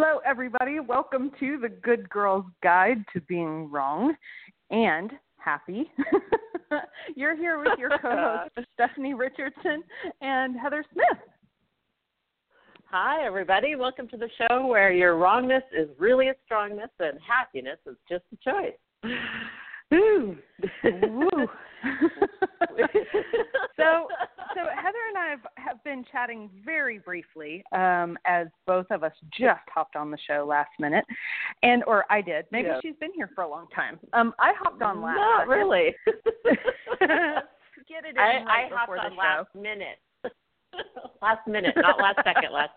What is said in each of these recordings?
Hello, everybody. Welcome to the Good Girl's Guide to Being Wrong and Happy. You're here with your co host, Stephanie Richardson and Heather Smith. Hi, everybody. Welcome to the show where your wrongness is really a strongness and happiness is just a choice. Woo. so, so Heather and I have, have been chatting very briefly um, as both of us just hopped on the show last minute, and or I did. Maybe Yeah. she's been here for a long time. Um, I hopped on last. Not second. really. Get it in I, right I hopped before the on last minute. last minute, not last second. Last.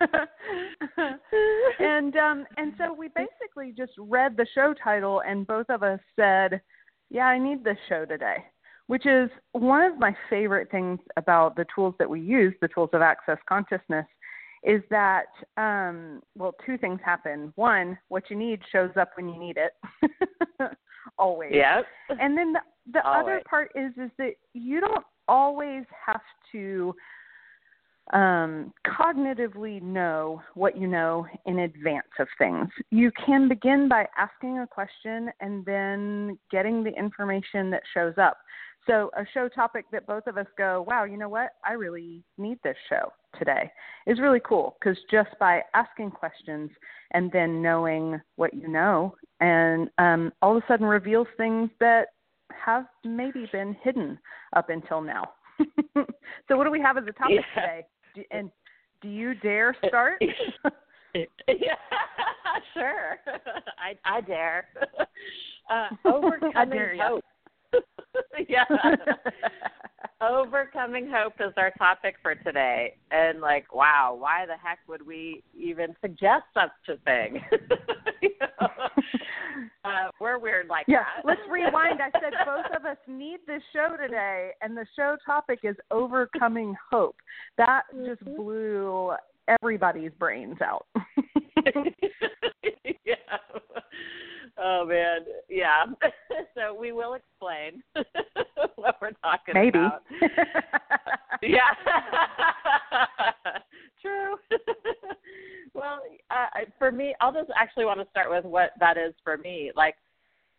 and um and so we basically just read the show title and both of us said yeah i need this show today which is one of my favorite things about the tools that we use the tools of access consciousness is that um well two things happen. One what you need shows up when you need it. Always. Yep. and then the, the other part is is that you don't always have to um, cognitively know what you know in advance of things. You can begin by asking a question and then getting the information that shows up. So, a show topic that both of us go, wow, you know what? I really need this show today is really cool because just by asking questions and then knowing what you know, and um, all of a sudden reveals things that have maybe been hidden up until now. so, what do we have as a topic Yeah. today? Do, and do you dare start? yeah, sure. I I dare. Uh, overcoming I dare hope. yeah. Overcoming hope is our topic for today. And like, wow, why the heck would we even suggest such a thing? You know? uh, we're weird like yeah, that. let's rewind. I said both of us need this show today, and the show topic is overcoming hope. That just Mhm. blew everybody's brains out. yeah. Oh man, yeah. so we will explain what we're talking Maybe. about. Yeah. True. well, uh, for me, I'll just actually want to start with what that is for me. Like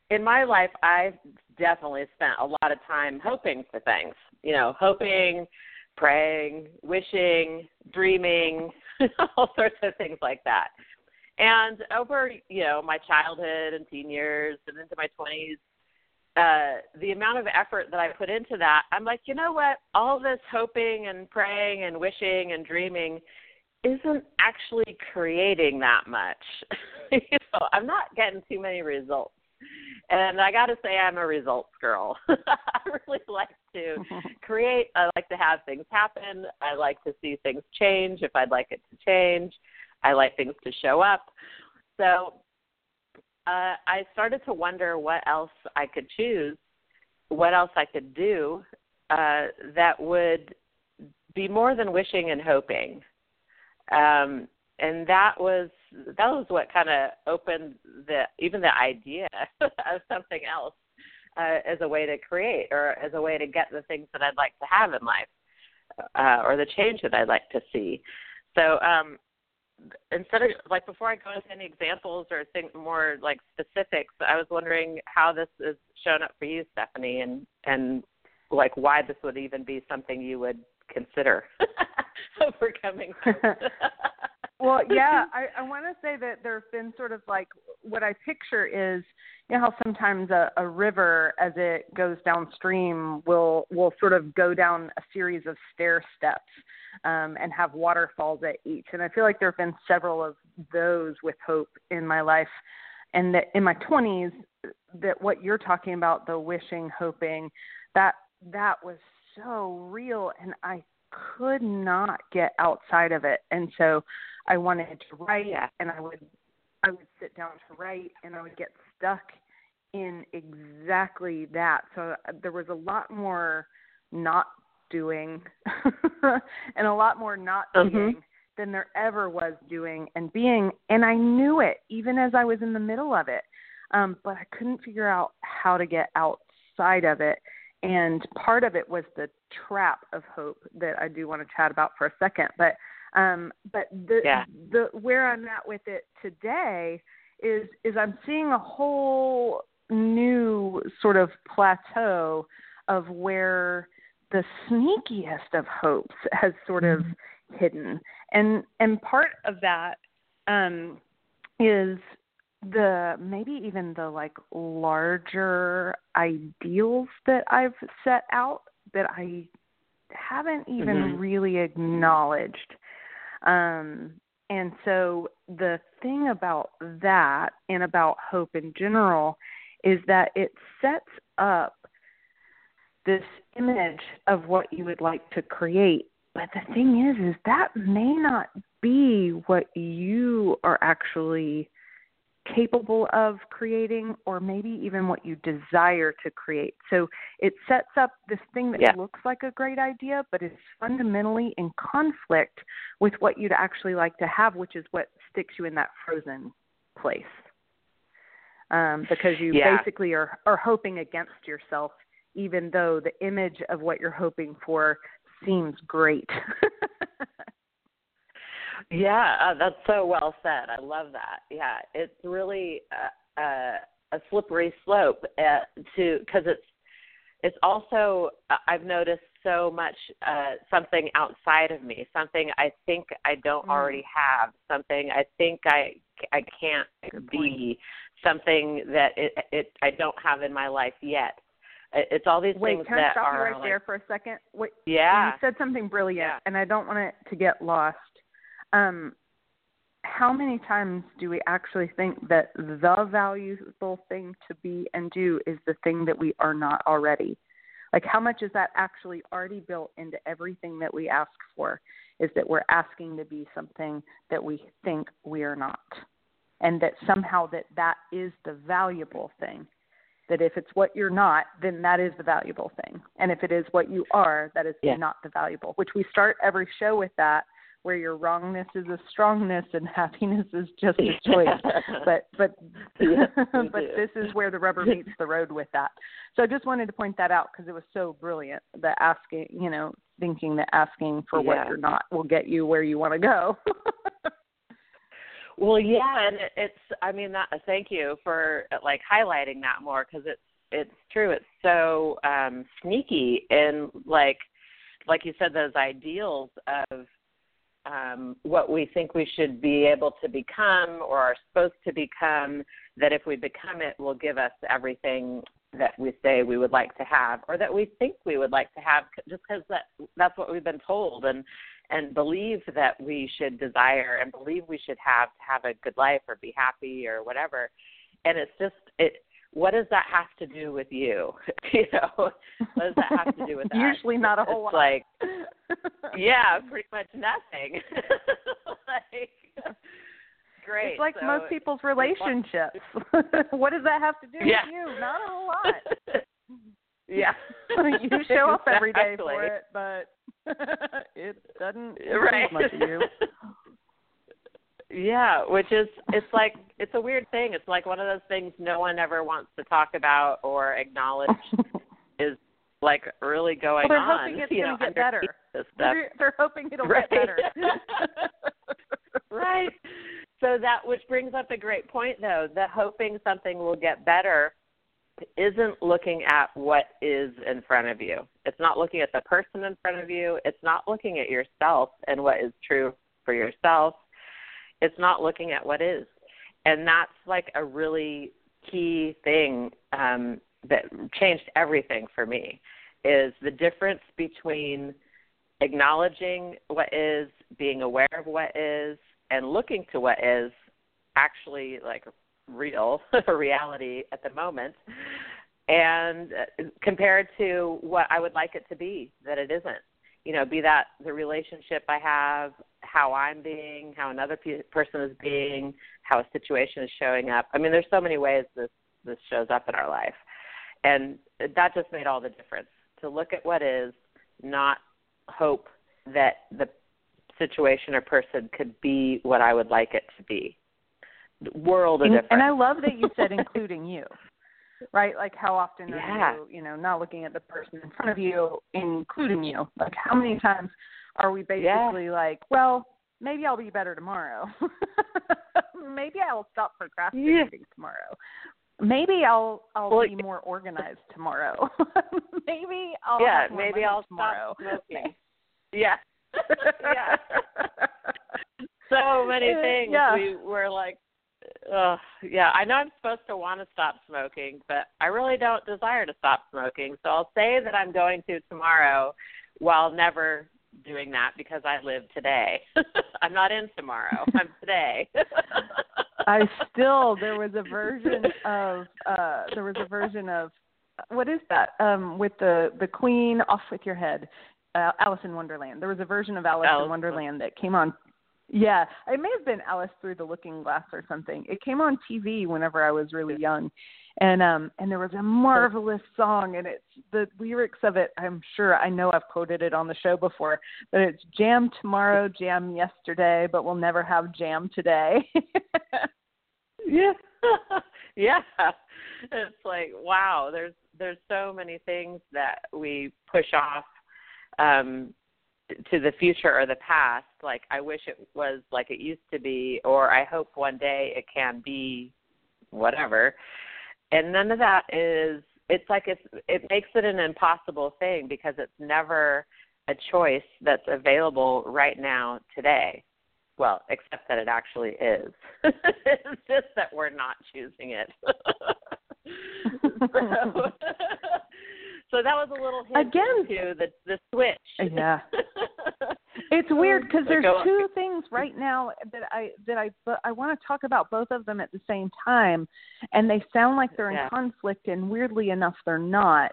in my life, I've definitely spent a lot of time hoping for things. You know, hoping, praying, wishing, dreaming, all sorts of things like that. And over, you know, my childhood and teen years and into my 20s, uh, the amount of effort that I put into that, I'm like, you know what? All this hoping and praying and wishing and dreaming isn't actually creating that much. you know, I'm not getting too many results. And I got to say, I'm a results girl. I really like to create. I like to have things happen. I like to see things change if I'd like it to change. I like things to show up. So uh, I started to wonder what else I could choose, what else I could do uh, that would be more than wishing and hoping. Um, and that was that was what kind of opened the even the idea of something else uh, as a way to create or as a way to get the things that I'd like to have in life uh, or the change that I'd like to see. So um, instead of like before I go into any examples or think more like specifics, I was wondering how this is shown up for you, Stephanie, and and like why this would even be something you would consider overcoming. well, yeah, I, I want to say that there have been sort of like what I picture is you know how sometimes a, a river as it goes downstream will will sort of go down a series of stair steps um, and have waterfalls at each. And I feel like there have been several of those with hope in my life. And that in my 20s, that what you're talking about, the wishing, hoping, that that was so real, and I could not get outside of it. And so I wanted to write, and I would I would sit down to write, and I would get stuck in exactly that. So uh, there was a lot more not doing and a lot more not Mhm. being than there ever was doing and being and I knew it even as I was in the middle of it um but I couldn't figure out how to get outside of it and part of it was the trap of hope that I do want to chat about for a second but Um, but the yeah. the where I'm at with it today is is I'm seeing a whole new sort of plateau of where the sneakiest of hopes has sort of mm-hmm. hidden. And and part of that um is the maybe even the like larger ideals that I've set out that I haven't even mm-hmm. really acknowledged. Um, and so the thing about that and about hope in general is that it sets up this image of what you would like to create. But the thing is is that may not be what you are actually capable of creating or maybe even what you desire to create. So it sets up this thing that yeah. looks like a great idea, but is fundamentally in conflict with what you'd actually like to have, which is what sticks you in that frozen place. Um, because you yeah. basically are, are hoping against yourself, even though the image of what you're hoping for seems great. Yeah, uh, that's so well said. I love that. Yeah, it's really a, a, a slippery slope uh, to because it's it's also uh, I've noticed so much uh, something outside of me, something I think I don't mm. already have, something I think I I can't be, something that it, it I don't have in my life yet. It's all these Wait, things can that I stop are you right like, there for a second? Wait, yeah, you said something brilliant, yeah. and I don't want it to get lost um, how many times do we actually think that the valuable thing to be and do is the thing that we are not already? Like, how much is that actually already built into everything that we ask for? Is that we're asking to be something that we think we are not, and that somehow that that is the valuable thing. That if it's what you're not, then that is the valuable thing, and if it is what you are, that is yeah. not the valuable. Which we start every show with that where your wrongness is a strongness and happiness is just a choice. but but yes, but this is where the rubber meets the road with that. So I just wanted to point that out because it was so brilliant. The asking, you know, thinking that asking for yeah. what you're not will get you where you want to go. well, yeah, and it's. I mean, that. Thank you for like highlighting that more because it's it's true. It's so um sneaky and like like you said, those ideals of um, what we think we should be able to become or are supposed to become, that if we become it, will give us everything that we say we would like to have or that we think we would like to have just because that that's what we've been told and and believe that we should desire and believe we should have to have a good life or be happy or whatever. And it's just it what does that have to do with you? you know, what does that have to do with that? Usually not a whole it's lot. Like, yeah, pretty much nothing. like, great. It's like so most people's relationships. what does that have to do yeah. with you? Not a whole lot. yeah. you show up every day for it, but it doesn't right. much of you. Yeah, which is it's like it's a weird thing. It's like one of those things no one ever wants to talk about or acknowledge is like really going well, they're on. Hoping it's you know, get better. They're, they're hoping it'll right. get better. right. So that which brings up a great point though, that hoping something will get better isn't looking at what is in front of you. It's not looking at the person in front of you. It's not looking at yourself and what is true for yourself it's not looking at what is. And that's like a really key thing um, that changed everything for me is the difference between acknowledging what is, being aware of what is, and looking to what is actually like real reality at the moment and uh, compared to what I would like it to be that it isn't you know, be that the relationship I have, how I'm being, how another pe- person is being, how a situation is showing up. I mean, there's so many ways this this shows up in our life, and that just made all the difference. To look at what is, not hope that the situation or person could be what I would like it to be. World of and, difference. And I love that you said including you right? Like how often yeah. are you, you know, not looking at the person in front of you, including you? Like how many times are we basically yeah. like, well, maybe I'll be better tomorrow. maybe I'll stop procrastinating yeah. tomorrow. Maybe I'll I'll well, be more organized tomorrow. maybe I'll yeah maybe I'll tomorrow. stop smoking. yeah, yeah. so many things yeah. we were like uh, yeah, I know I'm supposed to want to stop smoking, but I really don't desire to stop smoking. So I'll say that I'm going to tomorrow while never doing that because I live today. I'm not in tomorrow. I'm today. I still there was a version of uh there was a version of what is that? Um with the the queen off with your head. Uh, Alice in Wonderland. There was a version of Alice, Alice in Wonderland that came on yeah, it may have been Alice Through the Looking Glass or something. It came on TV whenever I was really young, and um and there was a marvelous song, and it's the lyrics of it. I'm sure I know I've quoted it on the show before, but it's jam tomorrow, jam yesterday, but we'll never have jam today. yeah, yeah. It's like wow. There's there's so many things that we push off um to the future or the past like i wish it was like it used to be or i hope one day it can be whatever. And none of that is it's like it's it makes it an impossible thing because it's never a choice that's available right now today. Well except that it actually is. It's just that we're not choosing it. So, so that was a little hint again to the the switch. Yeah, it's weird because there's two things right now that I that I but I want to talk about both of them at the same time, and they sound like they're in yeah. conflict, and weirdly enough, they're not.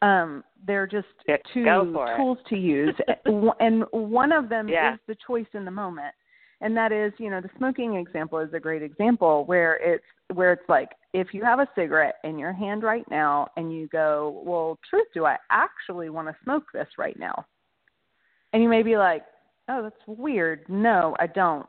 Um, they're just two tools it. to use, and one of them yeah. is the choice in the moment and that is you know the smoking example is a great example where it's where it's like if you have a cigarette in your hand right now and you go well truth do i actually want to smoke this right now? And you may be like oh that's weird. No i don't.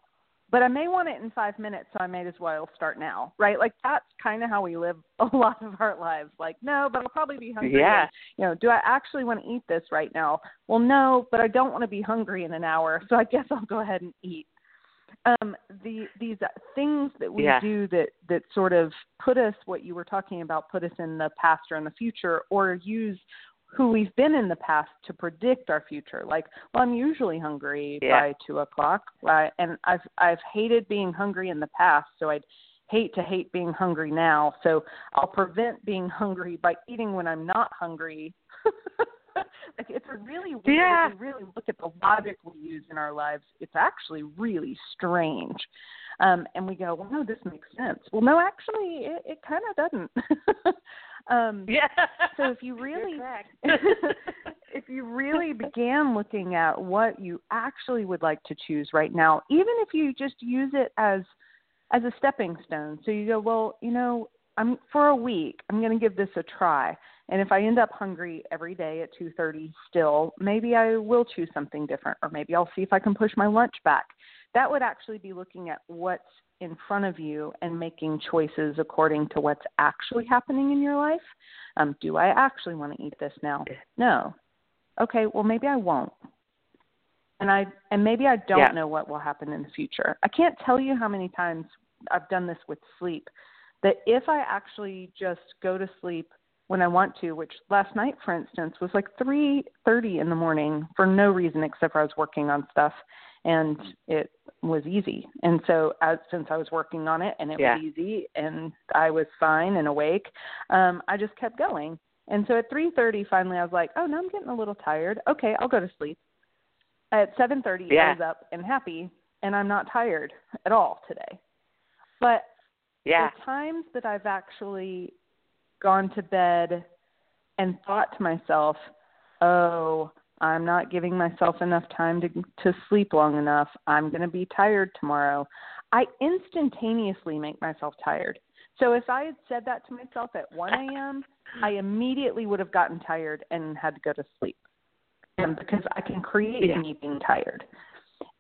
But i may want it in five minutes so i may as well start now. Right? Like that's kind of how we live a lot of our lives. Like no but i'll probably be hungry yeah. and, you know do i actually want to eat this right now? Well no but i don't want to be hungry in an hour so i guess i'll go ahead and eat um, the these things that we yeah. do that that sort of put us what you were talking about put us in the past or in the future or use who we've been in the past to predict our future like well i'm usually hungry yeah. by two o'clock right and i've i've hated being hungry in the past so i'd hate to hate being hungry now so i'll prevent being hungry by eating when i'm not hungry like it's a really weird, yeah. if you really look at the logic we use in our lives, it's actually really strange. Um, and we go, well, no, this makes sense. Well, no, actually, it, it kind of doesn't. um, yeah. So if you really, if you really began looking at what you actually would like to choose right now, even if you just use it as as a stepping stone. So you go, well, you know, I'm for a week. I'm going to give this a try. And if I end up hungry every day at 2:30 still, maybe I will choose something different or maybe I'll see if I can push my lunch back. That would actually be looking at what's in front of you and making choices according to what's actually happening in your life. Um, do I actually want to eat this now? No. Okay, well maybe I won't. And I and maybe I don't yeah. know what will happen in the future. I can't tell you how many times I've done this with sleep that if I actually just go to sleep when I want to, which last night, for instance, was like 3:30 in the morning for no reason except for I was working on stuff, and it was easy. And so, as since I was working on it and it yeah. was easy and I was fine and awake, um, I just kept going. And so at 3:30, finally, I was like, "Oh, no, I'm getting a little tired. Okay, I'll go to sleep." At 7:30, yeah. I was up and happy, and I'm not tired at all today. But yeah. the times that I've actually gone to bed and thought to myself, "Oh, I'm not giving myself enough time to to sleep long enough. I'm going to be tired tomorrow." I instantaneously make myself tired. So if I had said that to myself at 1 a.m., I immediately would have gotten tired and had to go to sleep. And because I can create yeah. me being tired.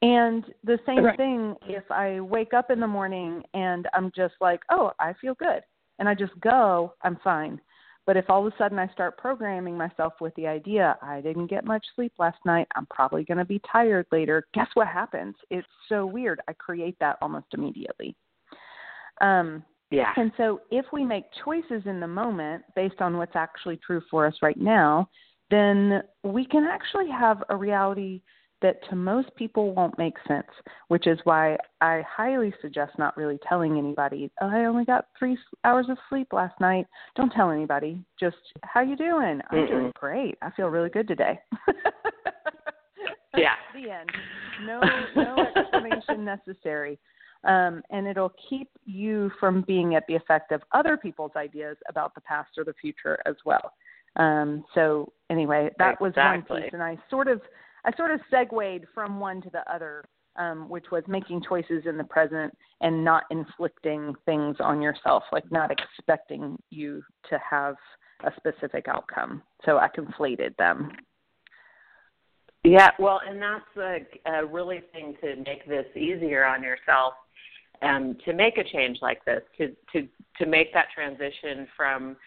And the same right. thing if I wake up in the morning and I'm just like, oh, I feel good. And I just go, I'm fine. But if all of a sudden I start programming myself with the idea, I didn't get much sleep last night, I'm probably going to be tired later, guess what happens? It's so weird. I create that almost immediately. Um, yeah. And so if we make choices in the moment based on what's actually true for us right now, then we can actually have a reality that to most people won't make sense, which is why I highly suggest not really telling anybody, oh, I only got three hours of sleep last night. Don't tell anybody. Just, how you doing? I'm doing great. I feel really good today. yeah. the end. No, no explanation necessary. Um, and it'll keep you from being at the effect of other people's ideas about the past or the future as well. Um, so anyway, that was one piece, and I sort of I sort of segued from one to the other, um, which was making choices in the present and not inflicting things on yourself, like not expecting you to have a specific outcome. So I conflated them. Yeah, well, and that's a, a really thing to make this easier on yourself, um, to make a change like this, to to to make that transition from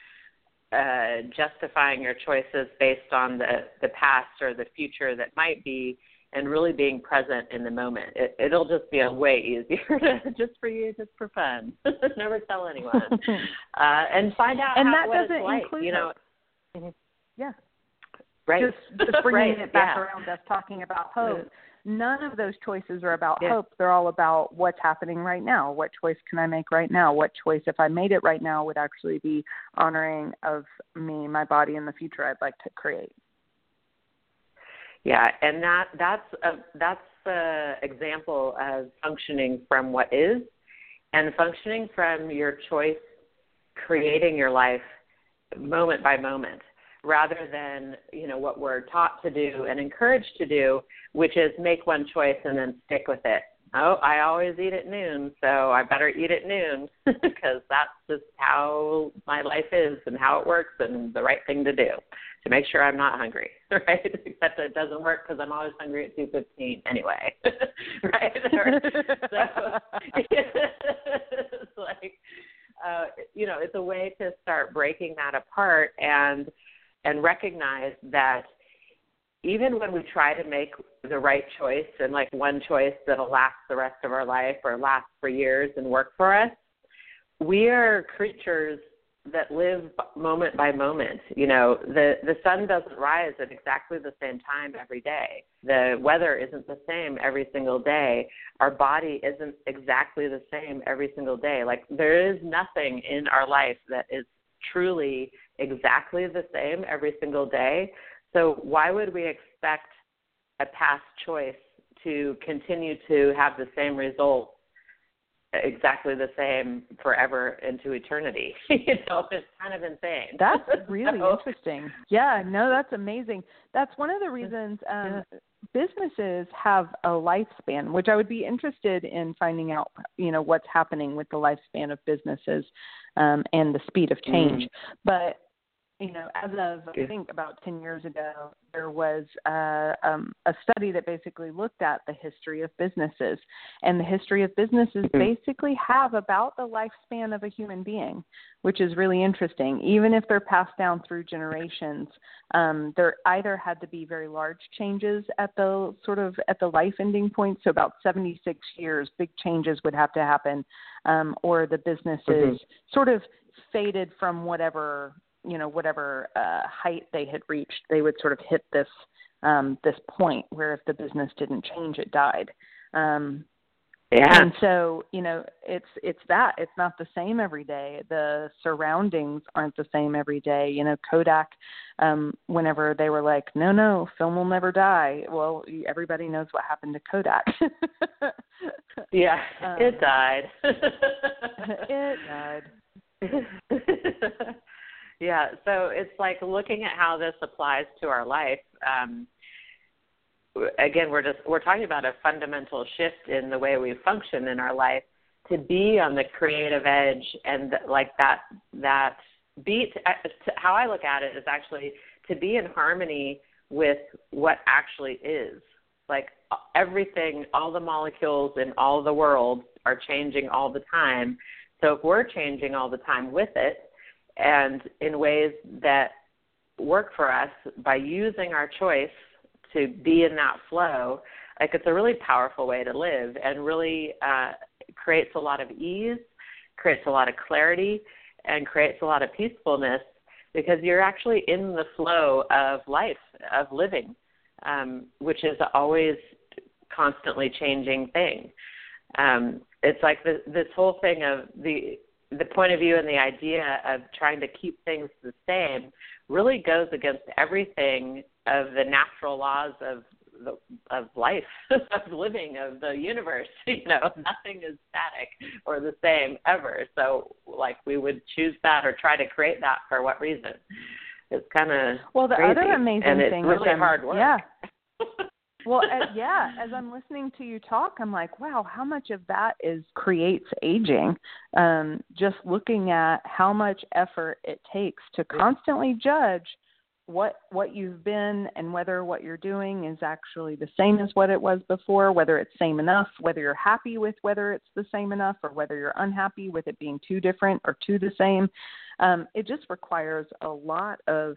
uh, justifying your choices based on the the past or the future that might be, and really being present in the moment. It, it'll just be a way easier to, just for you, just for fun. Never tell anyone, uh, and find out And how, that what doesn't it's like. include You know, hope. Yeah. right? Just, just bringing Right, it back yeah. around us talking about hope. None of those choices are about hope. They're all about what's happening right now. What choice can I make right now? What choice, if I made it right now, would actually be honoring of me, my body, and the future I'd like to create. Yeah, and that that's a that's a example of functioning from what is, and functioning from your choice, creating your life moment by moment, rather than you know what we're taught to do and encouraged to do, which is make one choice and then stick with it. Oh, I always eat at noon, so I better eat at noon because that's just how my life is and how it works and the right thing to do to make sure I'm not hungry, right? Except it doesn't work because I'm always hungry at two fifteen anyway, right? So it's like, uh, you know, it's a way to start breaking that apart and and recognize that even when we try to make the right choice and like one choice that'll last the rest of our life or last for years and work for us, we are creatures that live moment by moment. You know, the the sun doesn't rise at exactly the same time every day. The weather isn't the same every single day. Our body isn't exactly the same every single day. Like there is nothing in our life that is truly exactly the same every single day. So why would we expect a past choice to continue to have the same result exactly the same forever into eternity? you know, it's kind of insane. That's really So- interesting. Yeah, no, that's amazing. That's one of the reasons um, businesses have a lifespan, which I would be interested in finding out, you know, what's happening with the lifespan of businesses um, and the speed of change. But you know, as of I think about ten years ago, there was uh, um, a study that basically looked at the history of businesses, and the history of businesses Mhm. basically have about the lifespan of a human being, which is really interesting. Even if they're passed down through generations, um, there either had to be very large changes at the sort of at the life ending point, so about 76 years, big changes would have to happen, um, or the businesses sort of faded from whatever you know whatever uh, height they had reached. They would sort of hit this um, this point where if the business didn't change, it died. Um, yeah. and so you know it's it's that it's not the same every day the surroundings aren't the same every day you know kodak um whenever they were like no no film will never die well everybody knows what happened to kodak Yeah. Um, it died. it died yeah, so it's like looking at how this applies to our life. Um, again, we're just we're talking about a fundamental shift in the way we function in our life to be on the creative edge and like that that beat. How I look at it is actually to be in harmony with what actually is. Like everything, all the molecules in all the world are changing all the time. So if we're changing all the time with it, and in ways that work for us by using our choice to be in that flow like it's a really powerful way to live and really uh, creates a lot of ease creates a lot of clarity and creates a lot of peacefulness because you're actually in the flow of life of living um, which is always constantly changing thing. Um, it's like the, this whole thing of the the point of view and the idea of trying to keep things the same really goes against everything of the natural laws of the, of life, of living, of the universe. You know, nothing is static or the same ever. So, like, we would choose that or try to create that for what reason? It's kind of well. The crazy. other amazing and thing it's really is hard work. Yeah. well, as, yeah, as I'm listening to you talk, I'm like, wow, how much of that is creates aging? Um, just looking at how much effort it takes to constantly judge what what you've been and whether what you're doing is actually the same as what it was before, whether it's same enough, whether you're happy with whether it's the same enough, or whether you're unhappy with it being too different or too the same. Um, it just requires a lot of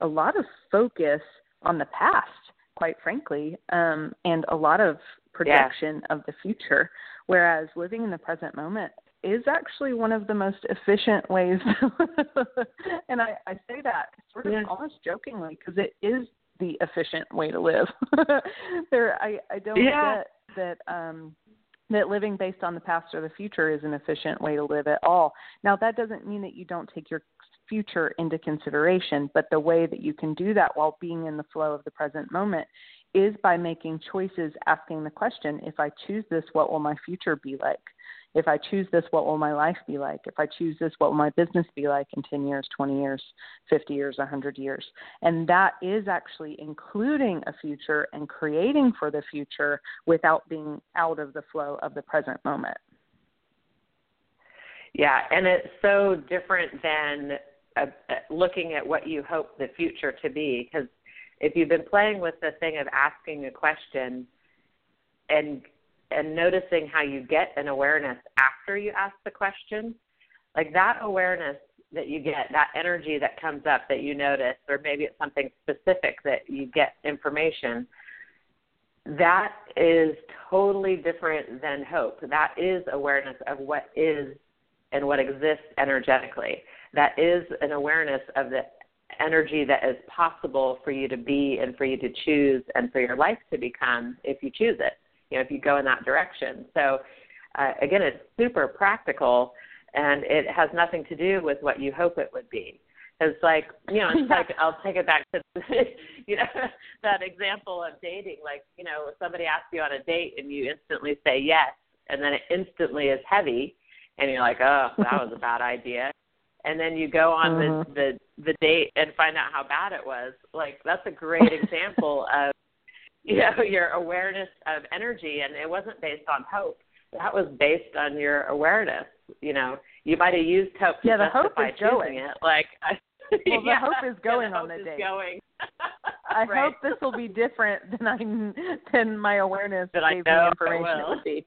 a lot of focus on the past quite frankly, um, and a lot of projection yeah. of the future. Whereas living in the present moment is actually one of the most efficient ways. and I, I say that sort of yeah. almost jokingly because it is the efficient way to live. there, I, I don't yeah. get that. Um, that living based on the past or the future is an efficient way to live at all. Now, that doesn't mean that you don't take your future into consideration, but the way that you can do that while being in the flow of the present moment is by making choices, asking the question if I choose this, what will my future be like? If I choose this, what will my life be like? If I choose this, what will my business be like in 10 years, 20 years, 50 years, 100 years? And that is actually including a future and creating for the future without being out of the flow of the present moment. Yeah, and it's so different than uh, looking at what you hope the future to be because if you've been playing with the thing of asking a question and and noticing how you get an awareness after you ask the question like that awareness that you get that energy that comes up that you notice or maybe it's something specific that you get information that is totally different than hope. That is awareness of what is and what exists energetically that is an awareness of the energy that is possible for you to be and for you to choose and for your life to become if you choose it you know if you go in that direction. So uh, again it's super practical and it has nothing to do with what you hope it would be. It's like you know it's like i'll take it back to you know that example of dating. Like you know somebody asks you on a date and you instantly say yes and then it instantly is heavy and you're like oh that was a bad idea and then you go on mm-hmm. the the the date and find out how bad it was like that's a great example of you know your awareness of energy and it wasn't based on hope that was based on your awareness you know you might have used hope to yeah the hope is going it like I, well the yeah, hope is going yeah, on the date going. I right. hope this will be different than I than my awareness that gave I know me information it would be.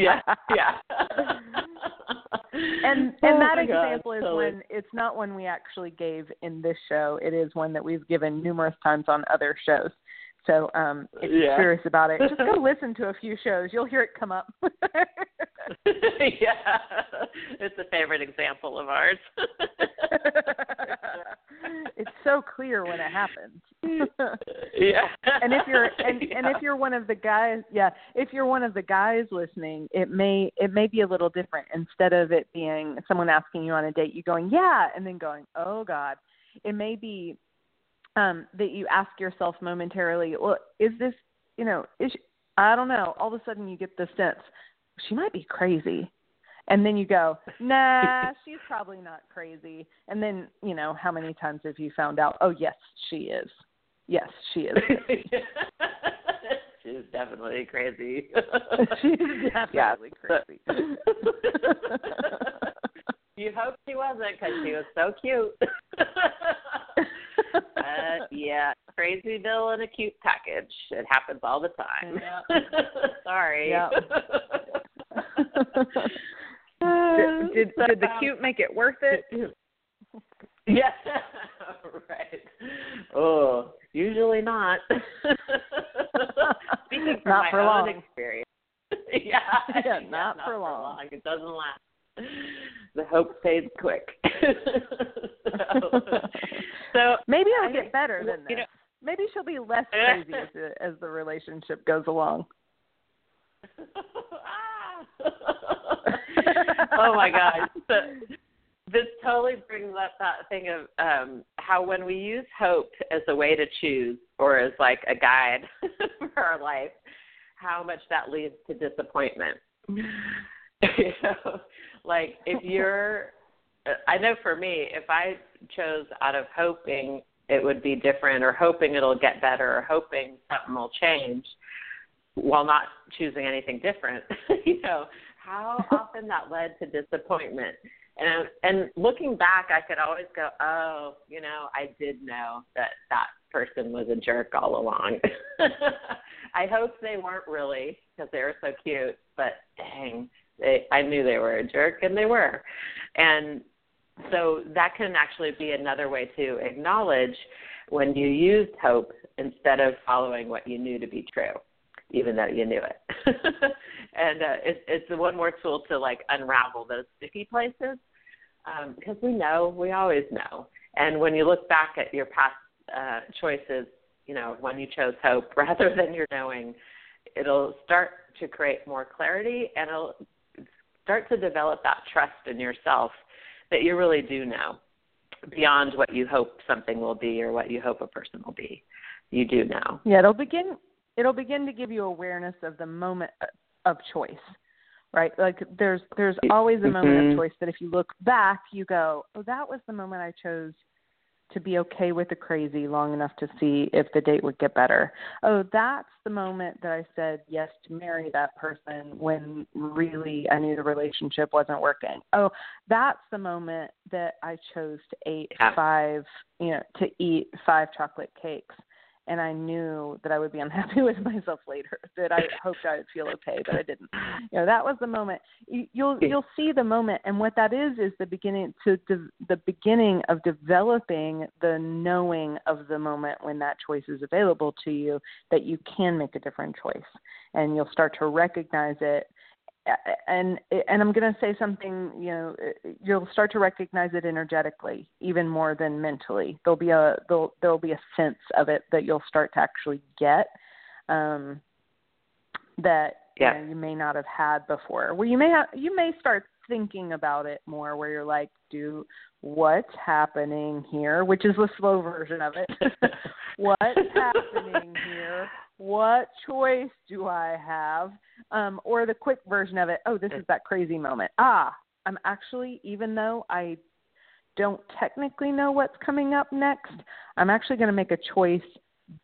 yeah, yeah. And and oh that God, example is totally. when it's not one we actually gave in this show. It is one that we've given numerous times on other shows. So um if yeah. you're curious about it, just go listen to a few shows. You'll hear it come up. yeah. It's a favorite example of ours. it's so clear when it happens. yeah. and if you're and, yeah. and if you're one of the guys yeah, if you're one of the guys listening, it may it may be a little different. Instead of it being someone asking you on a date, you going, Yeah and then going, Oh God. It may be um, that you ask yourself momentarily, well, is this, you know, is she, I don't know. All of a sudden, you get the sense she might be crazy, and then you go, nah, she's probably not crazy. And then, you know, how many times have you found out? Oh, yes, she is. Yes, she is. She's definitely crazy. She's definitely crazy. you hope she wasn't because she was so cute. uh, yeah, crazy bill in a cute package. It happens all the time. Yeah. Sorry. Yeah. did, did, did the cute make it worth it? Yeah, right. Oh, usually not. Speaking from not my for own long. experience. yeah, Yeah, yeah, not for long. Like it doesn't last. The hope fades quick. so, so Maybe I it'll get think- better than this. you know- Maybe she'll be less crazy as the, as the relationship goes along. oh my gosh. So, this totally brings up that thing of um how when we use hope as a way to choose or as like a guide for our life, how much that leads to disappointment. you know, like if you're I know for me, if I chose out of hoping it would be different or hoping it'll get better or hoping something will change while not choosing anything different, you know, how often that led to disappointment. And and looking back, I could always go, oh, you know, I did know that that person was a jerk all along. I hope they weren't really because they were so cute, but dang, they I knew they were a jerk, and they were. And so that can actually be another way to acknowledge when you used hope instead of following what you knew to be true even though you knew it. and uh, it's it's one more tool to like unravel those sticky places um, because we know we always know. And when you look back at your past uh, choices, you know when you chose hope rather than your knowing, it'll start to create more clarity and it'll start to develop that trust in yourself that you really do know beyond what you hope something will be or what you hope a person will be. You do know. Yeah, it'll begin it'll begin to give you awareness of the moment of choice. Right? Like there's there's always a moment Mhm. of choice that if you look back, you go, "Oh, that was the moment I chose to be okay with the crazy long enough to see if the date would get better. Oh, that's the moment that I said yes to marry that person when really I knew the relationship wasn't working. Oh, that's the moment that I chose to eat Yeah. five, you know, to eat five chocolate cakes and I knew that I would be unhappy with myself later. That I hoped I would feel okay, but I didn't. You know, that was the moment. You, you'll you'll see the moment, and what that is is the beginning to de- the beginning of developing the knowing of the moment when that choice is available to you that you can make a different choice, and you'll start to recognize it and and I'm going to say something, you know, you'll start to recognize it energetically even more than mentally. There'll be a there'll there'll be a sense of it that you'll start to actually get um that Yeah. you, know, you may not have had before. Where you may have, you may start thinking about it more where you're like, do what's happening here, which is the slow version of it. what's happening here? What choice do I have? Um, or the quick version of it, oh, this is that crazy moment. Ah, I'm actually, even though I don't technically know what's coming up next, I'm actually going to make a choice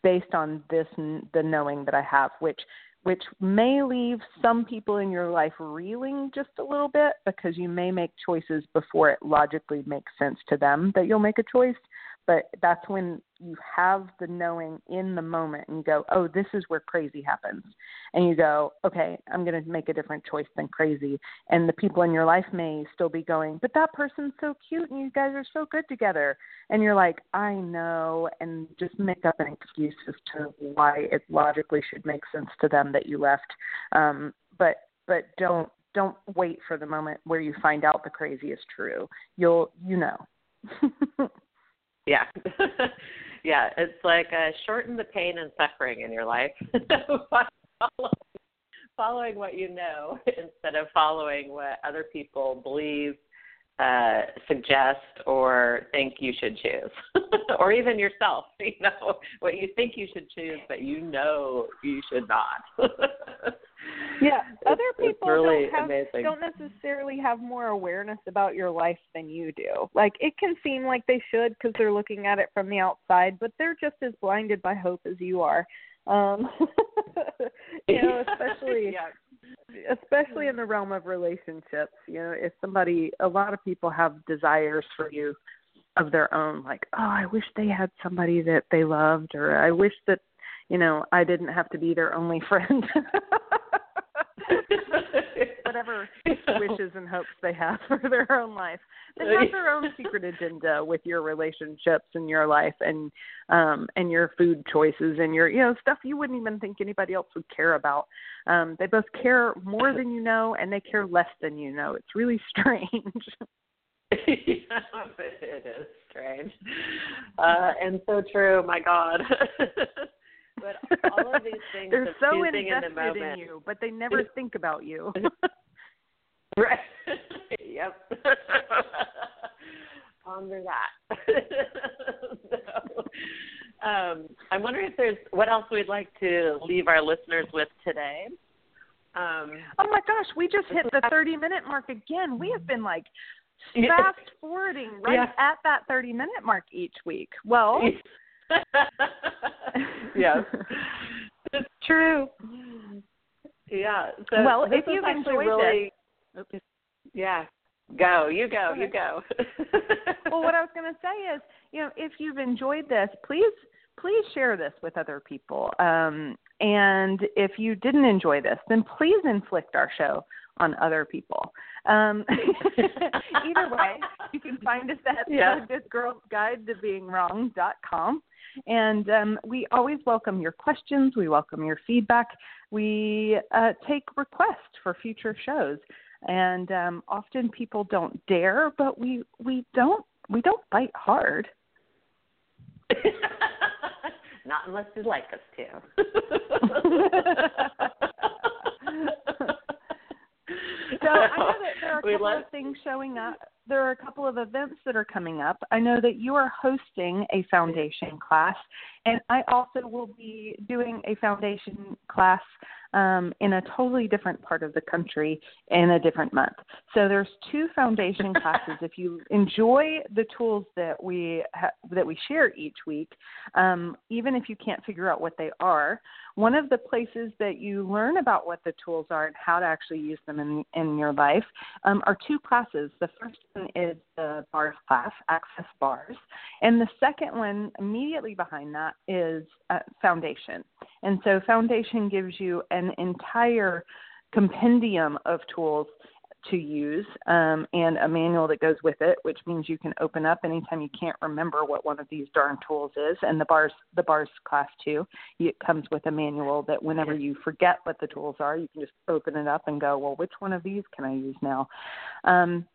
based on this, the knowing that I have, which which may leave some people in your life reeling just a little bit because you may make choices before it logically makes sense to them that you'll make a choice. But that's when you have the knowing in the moment and you go, oh, this is where crazy happens. And you go, okay, I'm going to make a different choice than crazy. And the people in your life may still be going, but that person's so cute and you guys are so good together. And you're like, I know. And just make up an excuse as to why it logically should make sense to them that you left. Um, but, but don't, don't wait for the moment where you find out the crazy is true. You'll, you know. Yeah. yeah, it's like uh, shorten the pain and suffering in your life. following, following what you know instead of following what other people believe, uh, suggest, or think you should choose, or even yourself. You know what you think you should choose, but you know you should not. Yeah, other It's- it's people really don't have don't necessarily have more awareness about your life than you do. Like it can seem like they should because they're looking at it from the outside, but they're just as blinded by hope as you are. Um, you know, especially yeah. Especially in the realm of relationships. You know, if somebody, a lot of people have desires for you of their own, like, oh, I wish they had somebody that they loved, or I wish that, you know, I didn't have to be their only friend. whatever wishes and hopes they have for their own life. They have their own secret agenda with your relationships and your life and um and your food choices and your you know stuff you wouldn't even think anybody else would care about. Um they both care more than you know and they care less than you know. It's really strange. it is strange uh, and so true. My God. but all of these things they're so invested in, the moment. in you, but they never think about you. right. yep. Ponder that. so, um, I'm wondering if there's what else we'd like to leave our listeners with today. Um, oh my gosh, we just hit the 30 minute mark again. We have been like fast forwarding right Yeah. at that 30 minute mark each week. Well, yes, it's true. Yeah. So Well, if you've enjoyed really, this- yeah, go. You go. You go. well, what I was going to say is, you know, if you've enjoyed this, please please share this with other people. Um, and if you didn't enjoy this, then please inflict our show on other people. Um, either way, you can find us at Yeah. Good Girls Guide to Being Wrong dot com. And um, we always welcome your questions. We welcome your feedback. We uh, take requests for future shows. And um, often people don't dare, but we we don't we don't bite hard. Not unless you'd like us to. So I know that there are a couple love- of things showing up. There are a couple of events that are coming up. I know that you are hosting a foundation class, and I also will be doing a foundation class um, in a totally different part of the country in a different month. So there's two foundation classes. If you enjoy the tools that we ha- that we share each week, um, even if you can't figure out what they are, one of the places that you learn about what the tools are and how to actually use them in, in your life um, are two classes. The first one is the bars class, Access Bars, and the second one immediately behind that is uh, Foundation. And so Foundation gives you an entire compendium of tools to use um, and a manual that goes with it, which means you can open up anytime you can't remember what one of these darn tools is. And the bars, the bars class too, it comes with a manual that whenever you forget what the tools are, you can just open it up and go, well, which one of these can I use now? Um,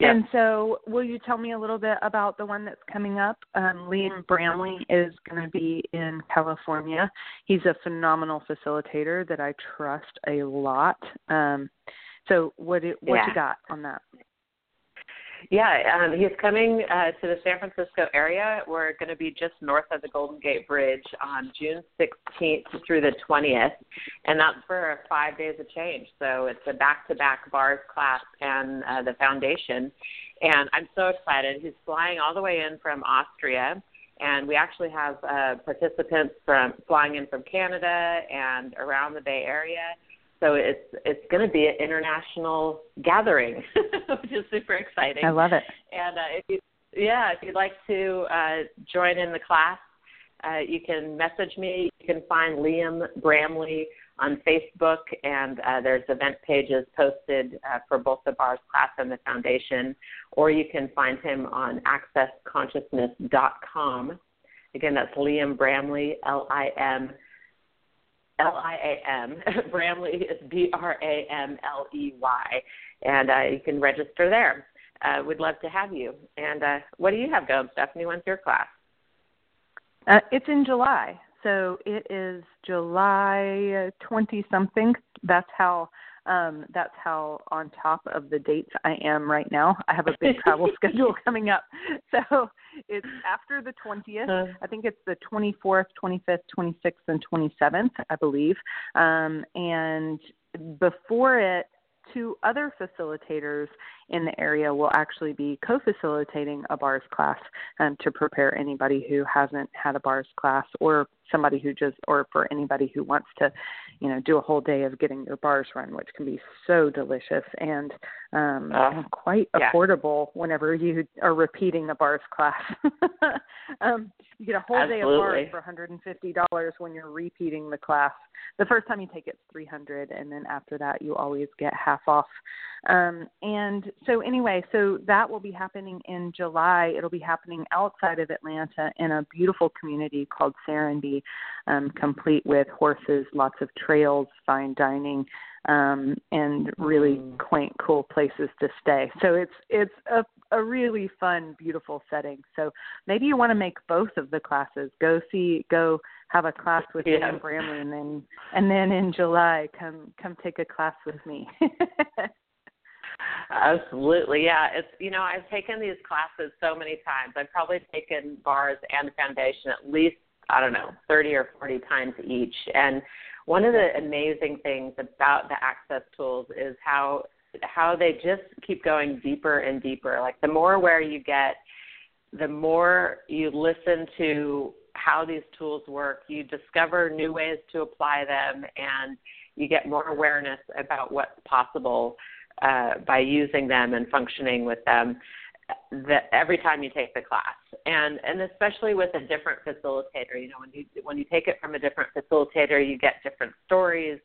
And so, will you tell me a little bit about the one that's coming up? Um, Liam Bramley is going to be in California. He's a phenomenal facilitator that I trust a lot. Um, so, what do, what Yeah. you got on that? Yeah, um, he's coming uh, to the San Francisco area. We're going to be just north of the Golden Gate Bridge on June 16th through the 20th, and that's for five days of change. So it's a back-to-back bars class and uh, the foundation, and I'm so excited. He's flying all the way in from Austria, and we actually have uh, participants from flying in from Canada and around the Bay Area. So it's it's going to be an international gathering, which is super exciting. I love it. And uh, if you, yeah, if you'd like to uh, join in the class, uh, you can message me. You can find Liam Bramley on Facebook, and uh, there's event pages posted uh, for both the bars class and the foundation. Or you can find him on accessconsciousness.com. Again, that's Liam Bramley, L I M. L I A M. Bramley is B R A M L E Y, and uh, you can register there. Uh, we'd love to have you. And uh, what do you have going, Stephanie? When's your class? Uh, it's in July, so it is July twenty something. That's how um, that's how on top of the dates I am right now. I have a big travel schedule coming up, so it's after the twentieth. Uh, I think it's the 24th, 25th, 26th, and 27th, I believe. Um, and before it, two other facilitators in the area will actually be co-facilitating a bars class um, to prepare anybody who hasn't had a bars class or somebody who just or for anybody who wants to you know do a whole day of getting your bars run which can be so delicious and um uh, quite yeah. affordable whenever you are repeating the bars class um you get a whole Absolutely. day of bars for $150 when you're repeating the class the first time you take it's 300 and then after that you always get half off um and so anyway so that will be happening in July it'll be happening outside of Atlanta in a beautiful community called Serenbe um, complete with horses, lots of trails, fine dining, um, and really mm. quaint, cool places to stay. So it's it's a a really fun, beautiful setting. So maybe you want to make both of the classes. Go see, go have a class with yeah. Dan Bramley, and then and then in July, come come take a class with me. Absolutely, yeah. It's you know I've taken these classes so many times. I've probably taken bars and foundation at least I don't know, 30 or 40 times each. And one of the amazing things about the access tools is how how they just keep going deeper and deeper. Like the more aware you get, the more you listen to how these tools work, you discover new ways to apply them and you get more awareness about what's possible uh, by using them and functioning with them that every time you take the class. And and especially with a different facilitator you know when you when you take it from a different facilitator you get different stories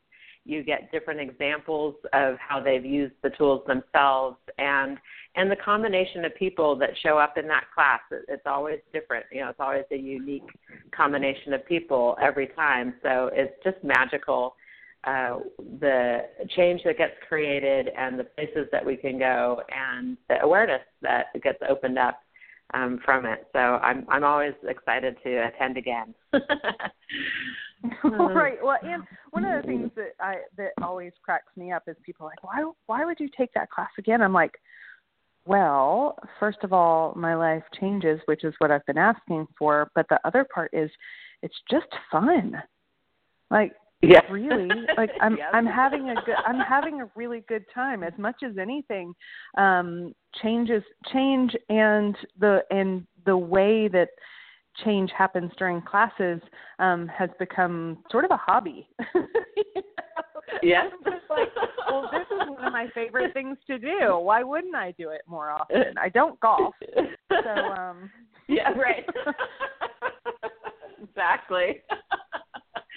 you get different examples of how they've used the tools themselves. And and the combination of people that show up in that class it, it's always different. You know it's always a unique combination of people every time. So it's just magical uh, the change that gets created and the places that we can go and the awareness that gets opened up um, from it. So I'm I'm always excited to attend again. right. Well, and one of the things that I that always cracks me up is people are like, why why would you take that class again? I'm like, well, first of all, my life changes, which is what I've been asking for. But the other part is, it's just fun. Like yeah. really? Like i'm yes. i'm having a good i'm having a really good time. As much as anything um changes change and the and the way that change happens during classes um has become sort of a hobby. Yes like well this is one of my favorite things to do. Why wouldn't i do it more often? I don't golf. So um yeah right. Exactly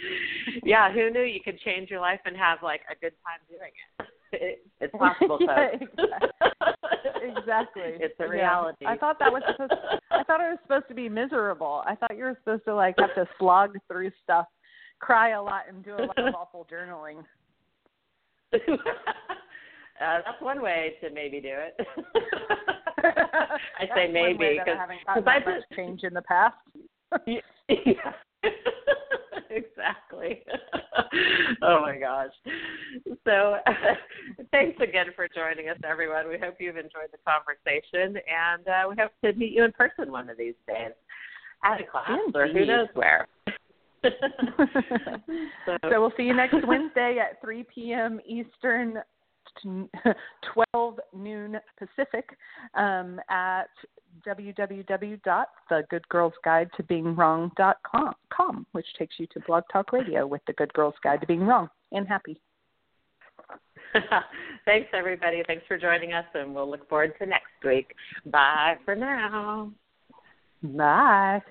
yeah, who knew you could change your life and have like a good time doing it? it it's possible, yeah, exactly. exactly. It's a reality. Yeah. I thought that was supposed. To, I thought it was supposed to be miserable. I thought you were supposed to like have to slog through stuff, cry a lot, and do a lot of awful journaling. uh, that's one way to maybe do it. I say maybe because I have just change in the past. yeah. exactly. oh my gosh. So, thanks again for joining us, everyone. We hope you've enjoyed the conversation, and uh, we hope to meet you in person one of these days at a class Indeed. or who knows where. so, so we'll see you next Wednesday at 3 p.m. Eastern 12 noon Pacific um, at www.thegoodgirlsguidetobeingwrong.com, which takes you to Blog Talk Radio with the Good Girls Guide to Being Wrong and Happy. Thanks, everybody. Thanks for joining us, and we'll look forward to next week. Bye for now. Bye.